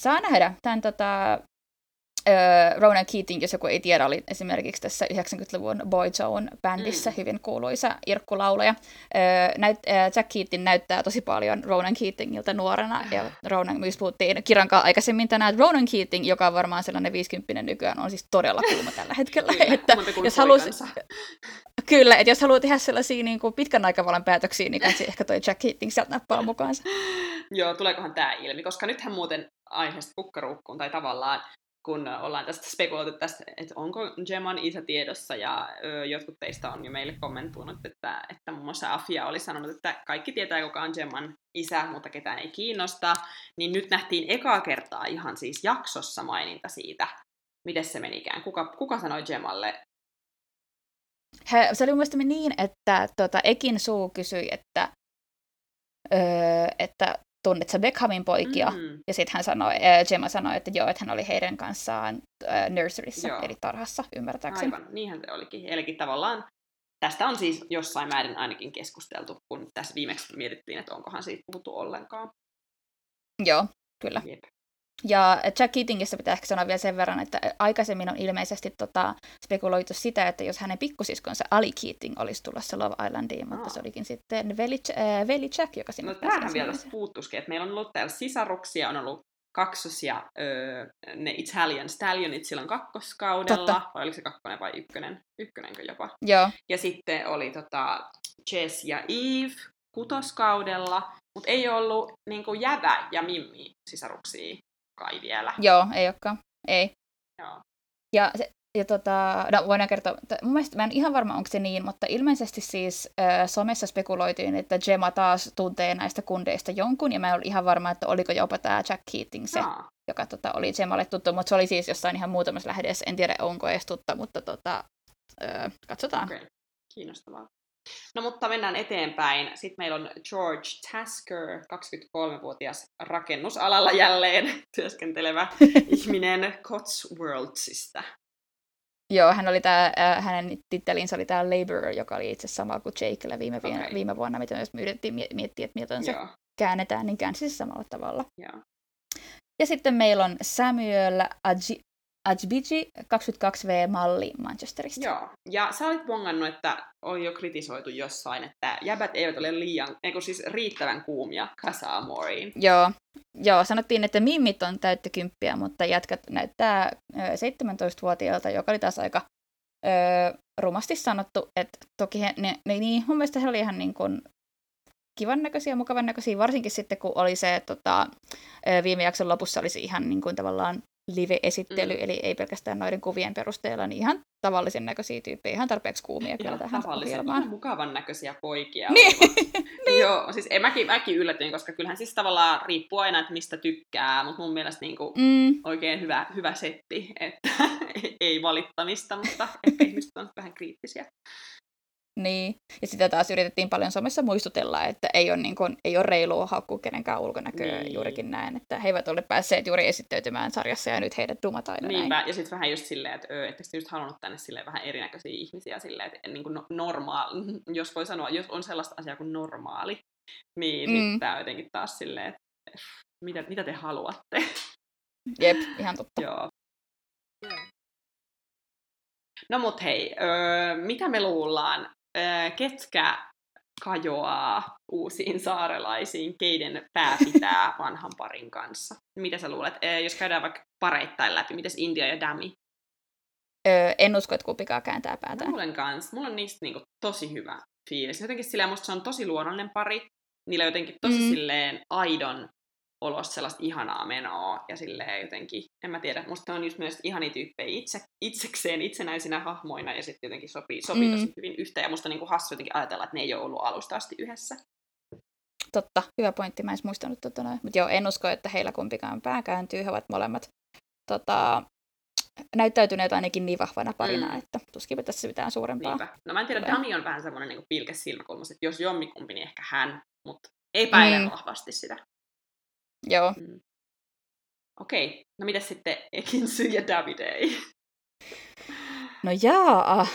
saa nähdä. Tämän tota, Uh, Ronan Keating, jos joku ei tiedä, oli esimerkiksi tässä 90-luvun Boy Zone-bändissä mm. hyvin kuuluisa irkkulaulaja. Uh, näyt, uh, Jack Keating näyttää tosi paljon Ronan Keatingilta nuorena, ja Ronan, myös puhuttiin Kirankaan aikaisemmin tänään, että Ronan Keating, joka on varmaan sellainen 50 nykyään, on siis todella kuuma tällä hetkellä. Kyllä, että jos halus, Kyllä, että jos haluaa tehdä sellaisia niin kuin pitkän aikavälin päätöksiä, niin kansi ehkä toi Jack Keating sieltä nappaa mukaansa. Joo, tuleekohan tämä ilmi, koska nythän muuten aiheesta kukkaruukkuun, tai tavallaan kun ollaan tästä spekuloitu tästä, että onko Geman isä tiedossa, ja ö, jotkut teistä on jo meille kommentoinut, että, että muun muassa Afia oli sanonut, että kaikki tietää, kuka on Geman isä, mutta ketään ei kiinnosta, niin nyt nähtiin ekaa kertaa ihan siis jaksossa maininta siitä, miten se menikään. Kuka, kuka sanoi Gemalle? He, se oli mun mielestä niin, että tota, Ekin suu kysyi, että, öö, että tunnet sä Beckhamin poikia? Mm. Ja sitten hän sanoi, äh, Gemma sanoi, että joo, että hän oli heidän kanssaan äh, nurseryssä, joo. eli tarhassa, ymmärtääkseni. Aivan, niinhän se olikin. Eli tavallaan tästä on siis jossain määrin ainakin keskusteltu, kun tässä viimeksi mietittiin, että onkohan siitä puhuttu ollenkaan. Joo, kyllä. Jep. Ja Jack Keatingista pitää ehkä sanoa vielä sen verran, että aikaisemmin on ilmeisesti tota, spekuloitu sitä, että jos hänen pikkusiskonsa Ali Keating olisi tulossa Love Islandiin, mutta se olikin sitten veli, äh, veli Jack, joka sinne No tämähän vielä puuttuisikin, että meillä on ollut täällä sisaruksia, on ollut kaksosia, öö, ne Italian Stallionit silloin kakkoskaudella, Totta. vai oliko se kakkonen vai ykkönen? Ykkönenkö jopa? Joo. Ja sitten oli tota, Jess ja Eve kutoskaudella, mutta ei ollut niin kuin Jävä ja Mimmi sisaruksia kai vielä. Joo, ei olekaan. Ei. Joo. Ja, se, ja tota, no voidaan kertoa, mun mielestä mä en ihan varma, onko se niin, mutta ilmeisesti siis äh, somessa spekuloitiin, että Gemma taas tuntee näistä kundeista jonkun, ja mä en ollut ihan varma, että oliko jopa tämä Jack Keating se, Aa. joka tota, oli Gemmalle tuttu, mutta se oli siis jossain ihan muutamassa lähdessä, en tiedä onko edes tuttu, mutta tota, äh, katsotaan. Okay. Kiinnostavaa. No mutta mennään eteenpäin. Sitten meillä on George Tasker, 23-vuotias rakennusalalla jälleen työskentelevä ihminen Cotswoldsista. Joo, hän oli tää, äh, hänen tittelinsä oli tämä Laborer, joka oli itse sama kuin Jakelle viime, okay. viime vuonna, mitä myös myydettiin miettiä, että miten se käännetään, niin käänsi samalla tavalla. Joo. Ja sitten meillä on Samuel Ajbiji 22V-malli Manchesterista. Joo, ja sä olit bongannut, että oli jo kritisoitu jossain, että jäbät eivät ole liian, eikö siis riittävän kuumia Casa Amoriin. Joo, Joo, sanottiin, että mimmit on täyttä kymppiä, mutta jätkät näyttää 17-vuotiaalta, joka oli taas aika ö, rumasti sanottu. Että toki he, ne, ne, niin, mun mielestä he oli ihan niin kuin kivan näköisiä, mukavan näköisiä, varsinkin sitten kun oli se, tota, viime jakson lopussa olisi ihan niin kuin tavallaan live-esittely, mm. eli ei pelkästään noiden kuvien perusteella, niin ihan tavallisen näköisiä tyyppejä, ihan tarpeeksi kuumia kyllä tähän tavallisen, ohjelmaan. mukavan näköisiä poikia. Niin. niin. Joo, siis en mäkin, mäkin yllätyin, koska kyllähän siis tavallaan riippuu aina, että mistä tykkää, mutta mun mielestä niin kuin mm. oikein hyvä, hyvä setti, että ei valittamista, mutta ehkä ihmiset on vähän kriittisiä. Niin, ja sitä taas yritettiin paljon somessa muistutella, että ei ole, niin kuin, ei ole reilua haukkua kenenkään ulkonäköä niin. juurikin näin, että he eivät ole päässeet juuri esittäytymään sarjassa ja nyt heidät dumataan aina Niinpä, näin. ja sitten vähän just silleen, että öö, että just halunnut tänne silleen vähän erinäköisiä ihmisiä silleen, että niin kuin no, normaali, jos voi sanoa, jos on sellaista asiaa kuin normaali, niin mm. nyt tämä jotenkin taas silleen, että mitä, mitä te haluatte. Jep, ihan totta. Joo. No mut hei, öö, mitä me luullaan, ketkä kajoaa uusiin saarelaisiin, keiden pää pitää vanhan parin kanssa? Mitä sä luulet, jos käydään vaikka pareittain läpi, mitäs India ja Dami? Öö, en usko, että kumpikaan kääntää päätä. Mulla kans. Mulla on niistä niinku tosi hyvä fiilis. Jotenkin sillä musta se on tosi luonnollinen pari. Niillä on jotenkin tosi mm. silleen aidon olosta sellaista ihanaa menoa ja silleen jotenkin, en mä tiedä, musta on just myös ihani tyyppejä itse, itsekseen, itsenäisinä hahmoina ja sitten jotenkin sopii, sopii mm. tosi hyvin yhteen ja musta on niin kuin hassu jotenkin ajatella, että ne ei ole ollut alusta asti yhdessä. Totta, hyvä pointti, mä en muistanut tota noin. Mutta joo, en usko, että heillä kumpikaan pää kääntyy, he ovat molemmat tota, näyttäytyneet ainakin niin vahvana parina, mm. että tuskinpä tässä mitään suurempaa. Niinpä. No mä en tiedä, Dami on vähän semmoinen niin pilkäs silmäkulmas, että jos jommikumpi, niin ehkä hän, mutta ei päivä mm. vahvasti sitä. Joo. Mm. Okei, no mitä sitten Ekinsy ja Davidei? No jaa,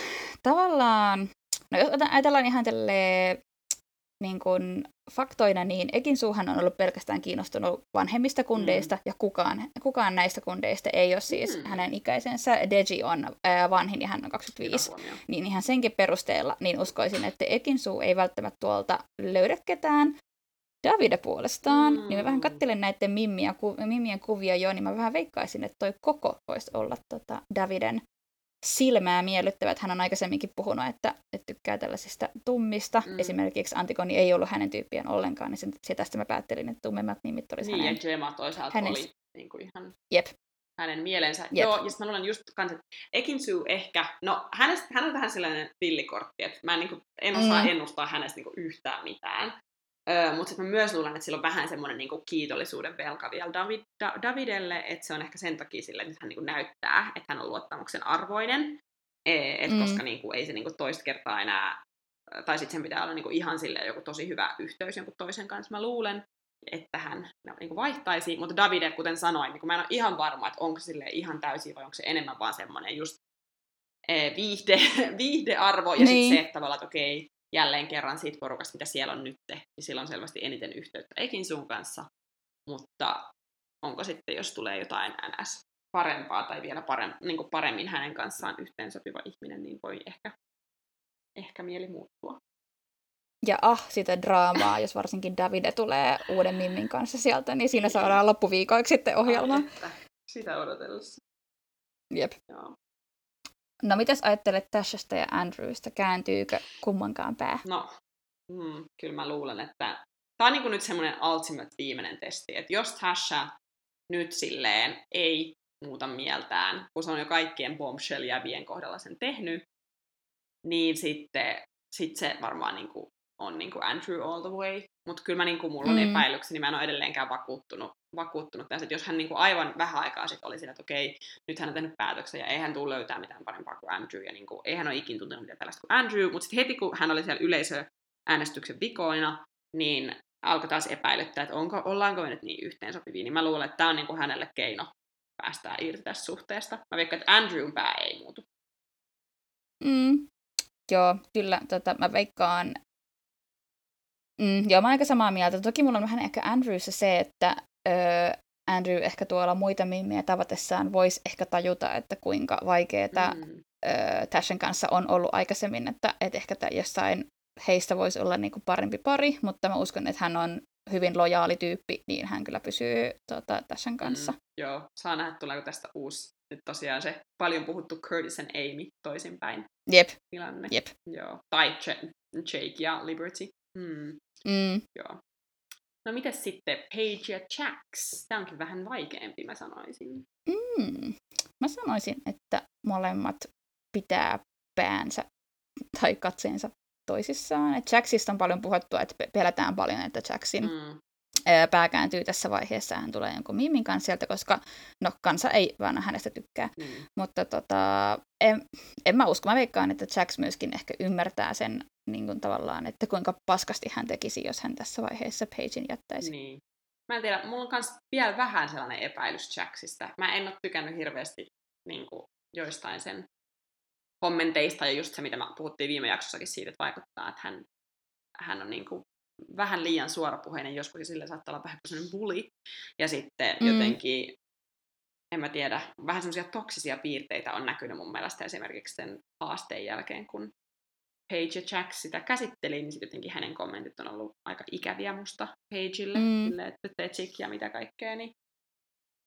tavallaan, no jos ajatellaan ihan tälleen niin kuin faktoina, niin Ekinsuuhan on ollut pelkästään kiinnostunut vanhemmista kundeista, mm. ja kukaan, kukaan näistä kundeista ei ole siis mm. hänen ikäisensä. Deji on ää, vanhin, ja hän on 25. Niin ihan senkin perusteella niin uskoisin, että Ekinsuu ei välttämättä tuolta löydä ketään, Davide puolestaan, mm. niin mä vähän kattelin näiden mimmien, ku, mimmien kuvia jo, niin mä vähän veikkaisin, että toi koko voisi olla tota Daviden silmää miellyttävä. Hän on aikaisemminkin puhunut, että, että tykkää tällaisista tummista. Mm. Esimerkiksi Antigoni ei ollut hänen tyyppien ollenkaan, niin se, tästä mä päättelin, että tummemmat nimit olisi niin, hänen. ja Gemma toisaalta hänen... oli niin kuin ihan Jep. hänen mielensä. Jep. Joo, ja mä luulen just kans, että Ekinsu ehkä, no hänestä, hän on vähän sellainen villikortti, että mä en, niin kuin, en osaa mm. ennustaa hänestä niin kuin yhtään mitään. Öö, mutta mä myös luulen, että sillä on vähän semmoinen niinku kiitollisuuden velka vielä David, da, Davidelle, että se on ehkä sen takia sille, että hän niinku näyttää, että hän on luottamuksen arvoinen, e, et mm. koska niinku, ei se niinku toista kertaa enää, tai sitten sen pitää olla niinku ihan sille joku tosi hyvä yhteys jonkun toisen kanssa, mä luulen, että hän no, niinku vaihtaisi, mutta Davide, kuten sanoin, niin mä en ole ihan varma, että onko sille ihan täysin vai onko se enemmän vaan semmoinen just e, viihde, viihdearvo ja niin. sitten se, että tavallaan, että okei, jälleen kerran siitä porukasta, mitä siellä on nyt, niin sillä on selvästi eniten yhteyttä Ekin sun kanssa, mutta onko sitten, jos tulee jotain NS parempaa tai vielä parem, niin paremmin hänen kanssaan yhteensopiva ihminen, niin voi ehkä, ehkä mieli muuttua. Ja ah, sitä draamaa, jos varsinkin Davide tulee uuden Mimmin kanssa sieltä, niin siinä saadaan loppuviikoiksi sitten ohjelma. Sitä odotellessa. Jep. Joo. No mitäs ajattelet Tashasta ja Andrewsta? Kääntyykö kummankaan pää? No, hmm, kyllä mä luulen, että tämä on niin nyt semmoinen ultimate viimeinen testi, että jos Tasha nyt silleen ei muuta mieltään, kun se on jo kaikkien bombshell-jävien kohdalla sen tehnyt, niin sitten sit se varmaan kuin on niin kuin Andrew all the way. Mutta kyllä mä, niin kuin, mulla on mm. epäilyksiä, niin mä en ole edelleenkään vakuuttunut, vakuuttunut tästä. Että jos hän niin kuin aivan vähän aikaa sitten oli siinä, että okei, nyt hän on tehnyt päätöksen ja ei hän tule löytää mitään parempaa kuin Andrew. Ja niin kuin, ei hän ole ikin tuntenut mitään tällaista kuin Andrew. Mutta sitten heti kun hän oli siellä yleisöäänestyksen vikoina, niin alkoi taas epäilyttää, että onko, ollaanko me nyt niin yhteensopivia. Niin mä luulen, että tämä on niin kuin hänelle keino päästää irti tästä suhteesta. Mä veikkaan, että Andrewn pää ei muutu. Mm. Joo, kyllä. Tota, mä veikkaan, Mm, joo, mä oon aika samaa mieltä. Toki mulla on vähän ehkä Andrewssa se, että öö, Andrew ehkä tuolla muita mimmiä tavatessaan voisi ehkä tajuta, että kuinka vaikeaa mm. öö, Tashen kanssa on ollut aikaisemmin, että, että ehkä jossain heistä voisi olla niinku parempi pari, mutta mä uskon, että hän on hyvin lojaali tyyppi, niin hän kyllä pysyy tuota, Tashen mm, kanssa. Mm, joo, saa nähdä, tuleeko tästä uusi, nyt tosiaan se paljon puhuttu Curtis and Amy toisinpäin Jep. tilanne. Jep. Joo. Tai Jake ja Liberty. Hmm. Mm. Joo. No mitäs sitten Page ja Jax? Tämä onkin vähän vaikeampi, mä sanoisin. Mm. Mä sanoisin, että molemmat pitää päänsä tai katseensa toisissaan. Et Jacksista on paljon puhuttu, että pelätään paljon, että Jacksin mm. Pää kääntyy tässä vaiheessa, hän tulee jonkun mimin kanssa sieltä, koska no, kansa ei vaan hänestä tykkää. Mm. Mutta tota, en, en mä usko, mä veikkaan, että Jax myöskin ehkä ymmärtää sen niin kuin tavallaan, että kuinka paskasti hän tekisi, jos hän tässä vaiheessa Pagein jättäisi. Niin. Mä en tiedä, mulla on myös vielä vähän sellainen epäilys Jacksista. Mä en ole tykännyt hirveästi niin kuin, joistain sen kommenteista ja just se, mitä me puhuttiin viime jaksossakin siitä, että vaikuttaa, että hän, hän on niin kuin vähän liian suorapuheinen joskus ja sillä saattaa olla vähän sellainen bully. Ja sitten mm. jotenkin, en mä tiedä, vähän semmoisia toksisia piirteitä on näkynyt mun mielestä esimerkiksi sen haasteen jälkeen, kun Page ja Jack sitä käsitteli, niin sitten jotenkin hänen kommentit on ollut aika ikäviä musta Pageille, mm. sille, että tee ja mitä kaikkea, niin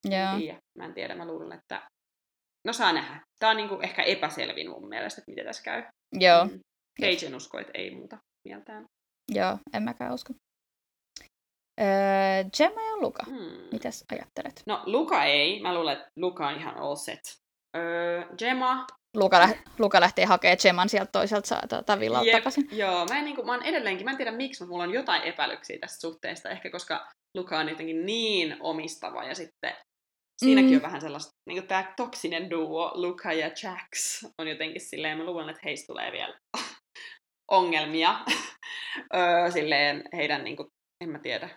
Joo. En tiedä. Mä en tiedä, mä luulen, että no saa nähdä. Tää on niinku ehkä epäselvin mun mielestä, että miten tässä käy. Joo. Mm. Page en usko, että ei muuta mieltään. Joo, en mäkään usko. Öö, Gemma ja Luka, hmm. mitäs ajattelet? No Luka ei, mä luulen, että Luka on ihan all set. Öö, Gemma... Luka, lä- Luka lähtee hakemaan Gemman sieltä toiselta tuota, villalta Jep, takaisin. Joo, mä, en, niin kuin, mä oon edelleenkin, mä en tiedä miksi, mutta mulla on jotain epäilyksiä tästä suhteesta, ehkä koska Luka on jotenkin niin omistava ja sitten siinäkin mm. on vähän sellaista, niin kuin tämä toksinen duo, Luka ja Jax, on jotenkin silleen, mä luulen, että heistä tulee vielä ongelmia öö, silleen heidän, niin kuin, en mä tiedä,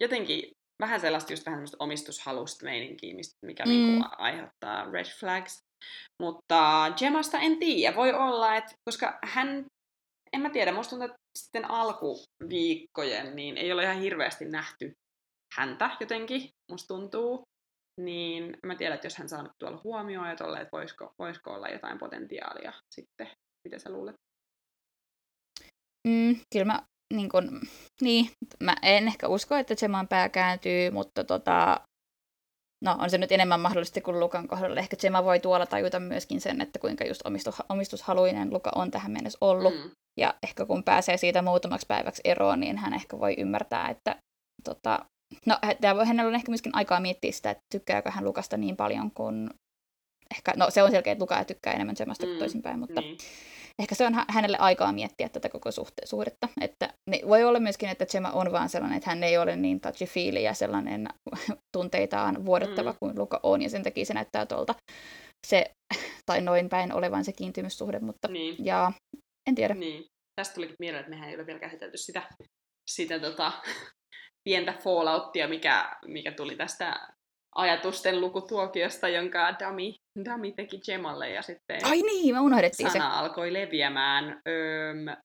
jotenkin vähän sellaista just vähän sellaista omistushalusta meininkiä, mikä mm. niin kuin, aiheuttaa red flags. Mutta Gemasta en tiedä. Voi olla, että koska hän, en mä tiedä, musta tuntuu, että sitten alkuviikkojen niin ei ole ihan hirveästi nähty häntä jotenkin, musta tuntuu. Niin mä tiedän, että jos hän saa nyt tuolla huomioon ja tolle, että voisiko, voisiko olla jotain potentiaalia sitten, mitä sä luulet? Mm, kyllä mä, niin, kun, niin, mä en ehkä usko, että Jeman pää kääntyy, mutta tota, no on se nyt enemmän mahdollisesti kuin Lukan kohdalla. Ehkä Gemma voi tuolla tajuta myöskin sen, että kuinka just omistus, omistushaluinen Luka on tähän mennessä ollut. Mm. Ja ehkä kun pääsee siitä muutamaksi päiväksi eroon, niin hän ehkä voi ymmärtää, että tota, no, tämä voi hänellä on ehkä myöskin aikaa miettiä sitä, että tykkääkö hän Lukasta niin paljon kuin ehkä, no se on selkeä, että Luka tykkää enemmän Gemmasta mm. toisinpäin, mutta niin ehkä se on hänelle aikaa miettiä tätä koko suhte- suhdetta. Että, voi olla myöskin, että Gemma on vaan sellainen, että hän ei ole niin touchy ja sellainen tunteitaan vuodettava mm. kuin Luka on, ja sen takia se näyttää tuolta se, tai noin päin olevan se kiintymyssuhde, mutta niin. ja, en tiedä. Niin. Tästä tuli mieleen, että mehän ei ole vielä käsitelty sitä, sitä tota, pientä fallouttia, mikä, mikä tuli tästä ajatusten lukutuokiosta, jonka Dami, Dami teki Gemalle ja sitten Ai niin, mä unohdettiin sana se. alkoi leviämään. Öm,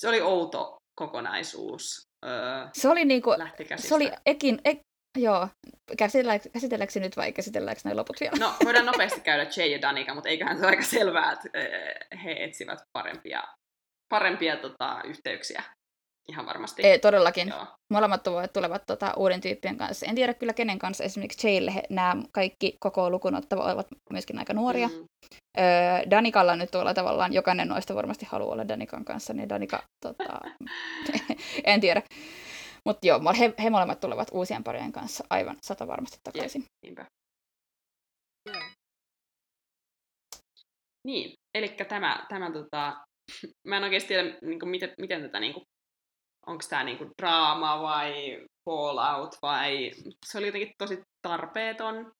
se oli outo kokonaisuus. Öö, se oli niinku, se oli ekin, ek, joo, käsitelläänkö, käsitelläänkö nyt vai käsitelläänkö noin loput vielä? No, voidaan nopeasti käydä Jay ja Danika, mutta eiköhän se ole aika selvää, että he etsivät parempia, parempia tota, yhteyksiä ihan varmasti. Ei, todellakin. Joo. Molemmat tulevat tota, uuden tyyppien kanssa. En tiedä kyllä kenen kanssa. Esimerkiksi Jaylle he, nämä kaikki koko lukun ottava ovat myöskin aika nuoria. Mm. Öö, Danikalla nyt tuolla tavallaan jokainen noista varmasti haluaa olla Danikan kanssa, niin Danika, tota, en tiedä. Mutta joo, he, he molemmat tulevat uusien parien kanssa aivan sata varmasti takaisin. Yep, Niin, eli tämä, tämä tota, mä en oikeasti tiedä, niin kuin, miten, miten tätä niin kuin, onko tämä niinku draama vai fallout vai... Se oli jotenkin tosi tarpeeton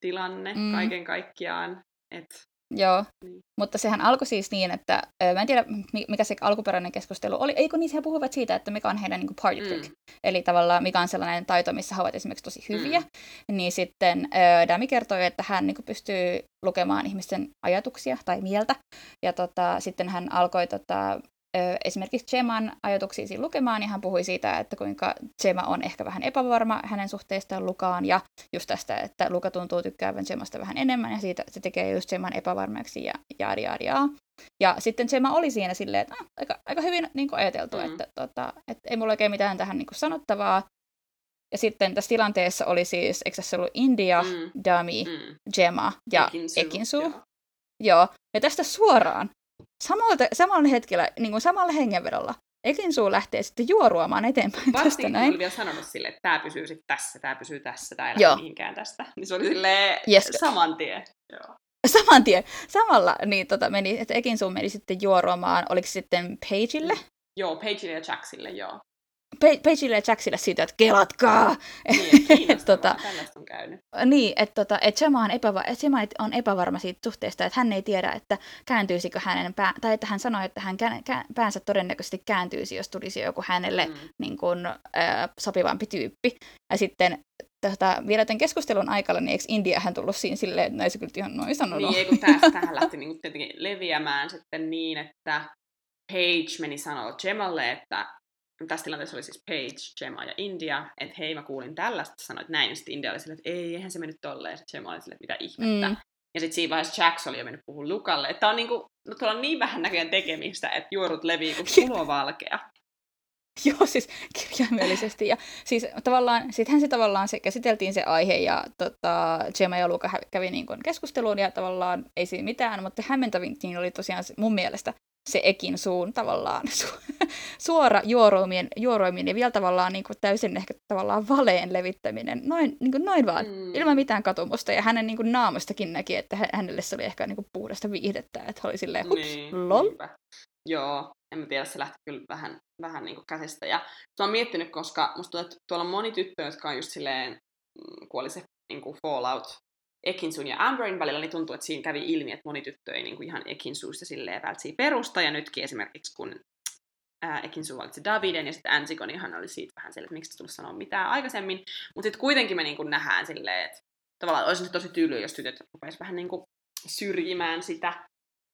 tilanne mm. kaiken kaikkiaan. Et... Joo, niin. mutta sehän alkoi siis niin, että mä en tiedä mikä se alkuperäinen keskustelu oli. Eikö niin, he puhuvat siitä, että mikä on heidän niin party trick. Mm. Eli tavallaan mikä on sellainen taito, missä he ovat esimerkiksi tosi hyviä. Mm. Niin sitten äh, Dami kertoi, että hän niin kuin, pystyy lukemaan ihmisten ajatuksia tai mieltä. Ja tota, sitten hän alkoi tota, esimerkiksi Tseman ajatuksia siinä lukemaan, niin hän puhui siitä, että kuinka Tsema on ehkä vähän epävarma hänen suhteestaan Lukaan, ja just tästä, että Luka tuntuu tykkäävän Tsemasta vähän enemmän, ja siitä se tekee just Tseman epävarmaksi, ja jaadi, jaadi, jaadi. Ja sitten Tsema oli siinä silleen, että ah, aika, aika hyvin niin kuin ajateltu, mm. että, tota, että ei mulla oikein mitään tähän niin kuin sanottavaa. Ja sitten tässä tilanteessa oli siis, eikö tässä ollut India, mm. Dami, mm. Gemma ja Ekinsu. Ekinsu. Joo, ja tästä suoraan samalta, samalla hetkellä, niin kuin samalla hengenvedolla, suu lähtee sitten juoruamaan eteenpäin Varsinkin tästä näin. oli vielä sanonut sille, että tämä pysyy sitten tässä, tämä pysyy tässä, tämä ei lähde mihinkään tästä. Niin se oli silleen yes. saman tien. Joo. Saman tien. Samalla niin, tota, meni, että suu meni sitten juoruamaan, oliko sitten Pageille? Joo, Pageille ja Jacksille, joo. Pageille ja Jacksille siitä, että kelatkaa! Niin, tota, on käynyt. Niin, että tota, et Gemma, on epäva- et Gemma on epävarma siitä suhteesta, että hän ei tiedä, että kääntyisikö hänen, pää- tai että hän sanoi, että hän kä- kä- päänsä todennäköisesti kääntyisi, jos tulisi joku hänelle mm. niin kun, äh, sopivampi tyyppi. Ja sitten tota, vielä tämän keskustelun aikana, niin eikö Indiahan tullut siinä silleen, että näissä kyllä ihan noin sanonut? Niin, kun tästä, tähän lähti niin tietenkin leviämään sitten niin, että Page meni sanoa Gemalle, että tässä tilanteessa oli siis Page, Gemma ja India, että hei mä kuulin tällaista, sanoit näin, ja sitten India oli silleen, että ei, eihän se mennyt tolleen, ja sitten Gemma oli silleen, että mitä ihmettä. Mm. Ja sitten siinä vaiheessa Jax oli jo mennyt puhua Lukalle, että on niinku, no tuolla on niin vähän näköjään tekemistä, että juorut levii kuin kulovalkea. Joo, siis kirjaimellisesti. Ja siis tavallaan, sittenhän se tavallaan se, käsiteltiin se aihe ja tota, Gemma ja Luka kävi niin kuin keskusteluun ja tavallaan ei siinä mitään, mutta hämmentävinkin oli tosiaan mun mielestä se Ekin suun tavallaan su- suora juoroimien, juoroimien ja vielä tavallaan niin kuin täysin ehkä tavallaan valeen levittäminen, noin, niin kuin noin vaan, mm. ilman mitään katumusta. Ja hänen niin kuin naamastakin näki, että hänelle se oli ehkä niin kuin puhdasta viihdettä, että oli silleen, hups, niin, lol. Niinpä. Joo, en mä tiedä, se lähti kyllä vähän, vähän niin kuin käsistä. Ja mä oon miettinyt, koska musta tuntuu, että tuolla on moni tyttö, jotka on just silleen, mm, kun oli se niin kuin Fallout Ekinsun ja Amberin välillä, niin tuntuu, että siinä kävi ilmi, että moni tyttö ei niin kuin ihan Ekinsuista silleen vältsiä perusta, ja nytkin esimerkiksi kun Ekinsu valitsi Daviden, ja sitten Antigonihan oli siitä vähän silleen, että miksi tullut sanoa mitään aikaisemmin, mutta sitten kuitenkin me niin kuin nähdään silleen, että tavallaan olisi tosi tyyliä, jos tytöt rupeaisi vähän niin kuin syrjimään sitä,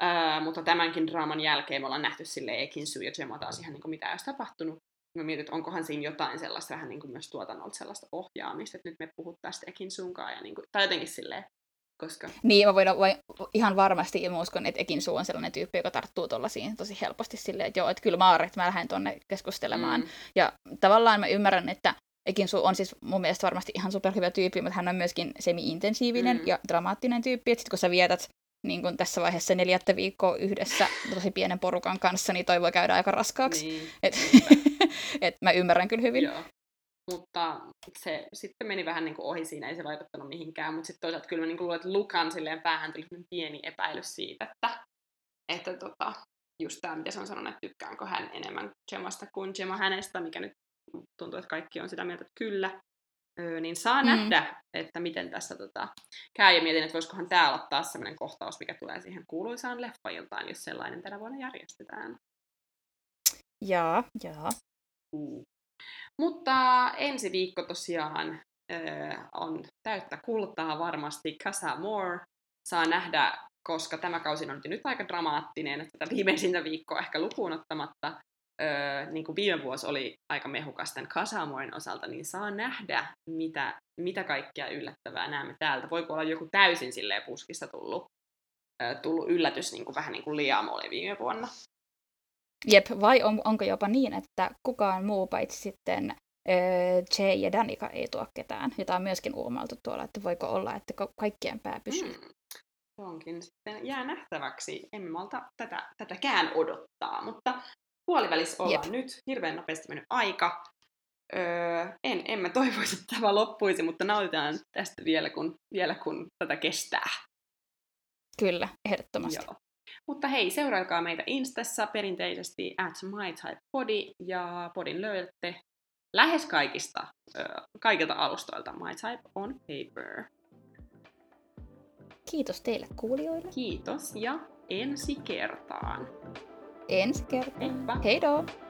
Uh, mutta tämänkin draaman jälkeen me ollaan nähty sille Ekinsu ja Gemma taas ihan niin kuin mitä olisi tapahtunut. Mä mietin, että onkohan siinä jotain sellaista vähän niin kuin myös tuotannolta sellaista ohjaamista, että nyt me puhut tästä Ekinsuunkaan ja niin kuin, tai jotenkin silleen, koska... Niin, mä voin, voin ihan varmasti, ja mä uskon, että Ekinsu on sellainen tyyppi, joka tarttuu tuollaisiin tosi helposti silleen, että joo, että kyllä Maaret, että mä lähden tuonne keskustelemaan. Mm. Ja tavallaan mä ymmärrän, että Ekinsu on siis mun mielestä varmasti ihan superhyvä tyyppi, mutta hän on myöskin semi-intensiivinen mm. ja dramaattinen tyyppi, että sit kun sä vietät niin kuin tässä vaiheessa neljättä viikkoa yhdessä tosi pienen porukan kanssa, niin toi voi käydä aika raskaaksi. Niin, et, et mä ymmärrän kyllä hyvin. Joo. Mutta se sitten meni vähän niin kuin ohi siinä, ei se vaikuttanut mihinkään. Mutta sitten toisaalta kyllä mä niin kuin luulen, että Lukan silleen päähän tuli pieni epäilys siitä, että, että tota, just tämä, mitä se on sanonut, että tykkäänkö hän enemmän Gemasta kuin Gemma hänestä, mikä nyt tuntuu, että kaikki on sitä mieltä, että kyllä öö, niin saa mm. nähdä, että miten tässä tota, käy. Ja mietin, että voisikohan tämä olla taas sellainen kohtaus, mikä tulee siihen kuuluisaan leffailtaan, jos sellainen tänä vuonna järjestetään. Jaa, jaa. Mutta ensi viikko tosiaan öö, on täyttä kultaa varmasti. Casa More saa nähdä, koska tämä kausi on nyt aika dramaattinen, että viimeisintä viikkoa ehkä lukuun ottamatta öö, niin kuin viime vuosi oli aika mehukas tämän Kasamoin osalta, niin saa nähdä, mitä, mitä kaikkea yllättävää näemme täältä. Voiko olla joku täysin silleen puskista tullut, öö, tullut yllätys, niin kuin vähän niin kuin Liam oli viime vuonna. Jep, vai on, onko jopa niin, että kukaan muu paitsi sitten öö, Jay ja Danika ei tuo ketään, jota on myöskin uumaltu tuolla, että voiko olla, että kaikkien pää pysyy. Mm. Se onkin sitten jää nähtäväksi. Emme malta tätä, tätäkään odottaa, mutta puolivälissä ollaan Jep. nyt, hirveän nopeasti mennyt aika. Öö, en, en mä toivoisi, että tämä loppuisi, mutta nautitaan tästä vielä, kun, vielä kun tätä kestää. Kyllä, ehdottomasti. Joo. Mutta hei, seuraakaa meitä Instassa perinteisesti at mytypebody ja podin löydätte lähes kaikista, kaikilta alustoilta MyType on paper. Kiitos teille kuulijoille. Kiitos ja ensi kertaan ensi kertaa. Heippa. Hei då!